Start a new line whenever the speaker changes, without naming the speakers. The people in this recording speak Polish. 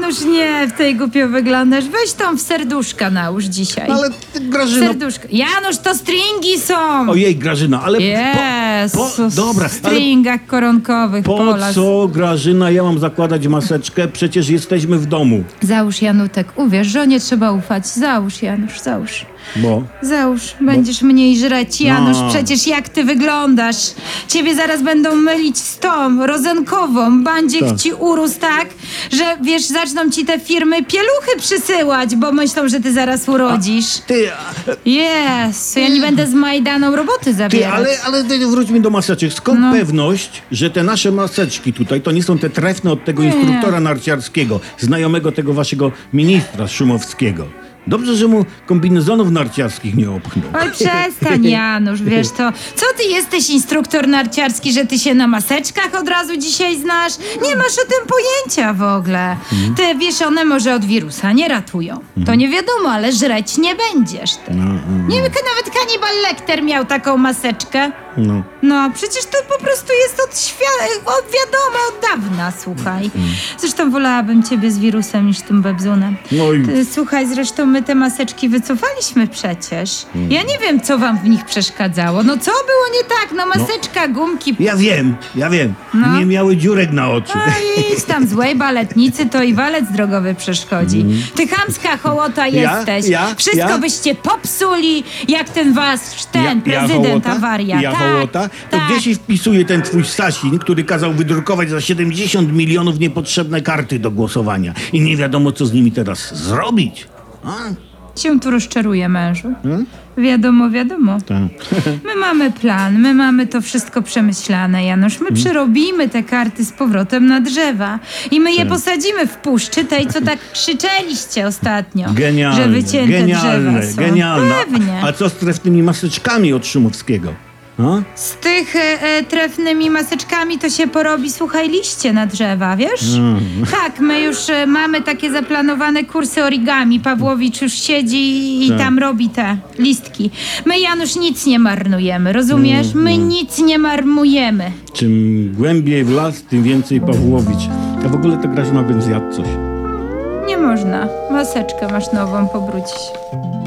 Janusz, nie, w tej głupio wyglądasz. Weź tą w serduszka nałóż dzisiaj.
No ale ty, Grażyna...
Serduszka. Janusz, to stringi są!
Ojej, Grażyna, ale...
Jezus,
po, dobra, ale
stringach koronkowych.
po
pola.
co, Grażyna, ja mam zakładać maseczkę? Przecież jesteśmy w domu.
Załóż, Janutek, uwierz, żonie trzeba ufać. Załóż, Janusz, załóż.
Bo...
Załóż, będziesz mniej żreć. Janusz,
No.
przecież jak ty wyglądasz? Ciebie zaraz będą mylić z tą, rozenkową. Bandziek
Tak.
ci urósł tak, że wiesz, zaczną ci te firmy pieluchy przysyłać, bo myślą, że ty zaraz urodzisz.
Ty, a-
Jezu, ja nie będę z Majdaną roboty
ty
zabierać.
ale, ale ty, wróćmy do maseczek. Skąd
No.
pewność, że te nasze maseczki tutaj, to nie są te trefne od tego instruktora narciarskiego, znajomego tego waszego ministra Szumowskiego? Dobrze, że mu kombinezonów narciarskich nie opchnął.
Oj, przestań, Janusz, wiesz to. Co ty jesteś instruktor narciarski, że ty się na maseczkach od razu dzisiaj znasz? Nie masz o tym pojęcia w ogóle. Te wieszone może od wirusa nie ratują. To nie wiadomo, ale żreć nie będziesz ty. Nie wiem, nawet kanibal Lecter miał taką maseczkę.
No.
No, przecież to po prostu jest od, świa- od od dawna, słuchaj. Zresztą wolałabym ciebie z wirusem niż tym bebzunem.
No i-
Ty, słuchaj, zresztą my te maseczki wycofaliśmy przecież. Ja nie wiem, co wam w nich przeszkadzało. No co było nie tak? No maseczka, gumki...
Ja wiem, ja wiem.
No.
Nie miały dziurek na oczu.
A idź tam złej baletnicy, to i walec drogowy przeszkodzi. Ty chamska hołota.
Ja?
jesteś.
Ja?
Wszystko
Ja?
byście popsuli, jak ten wasz, ten prezydent
hołota?
awaria.
Ja
tak,
hołota? To
tak.
gdzie się wpisuje ten twój Sasin, który kazał wydrukować za 70 milionów niepotrzebne karty do głosowania i nie wiadomo, co z nimi teraz zrobić? A?
się tu rozczaruje mężu. Wiadomo, wiadomo.
Tak.
My mamy plan, my mamy to wszystko przemyślane, Janusz. My przerobimy te karty z powrotem na drzewa i my je posadzimy w puszczy, tej, co tak krzyczeliście ostatnio.
Genialne,
że wycięte
genialne,
drzewa są.
genialne.
Pewnie.
A co z trefnymi maseczkami od Szumowskiego? A?
Z tych e, e, trefnymi maseczkami to się porobi, słuchaj, liście na drzewa, wiesz?
Mm.
Tak, my już e, mamy takie zaplanowane kursy origami. Pawłowicz już siedzi i
Tak.
tam robi te listki. My, Janusz, nic nie marnujemy, rozumiesz?
Mm,
My nic nie marnujemy.
Czym głębiej w las, tym więcej Pawłowicz. A w ogóle to Grażyna bym zjadł coś.
Nie można. Maseczkę masz nową, pobróć się.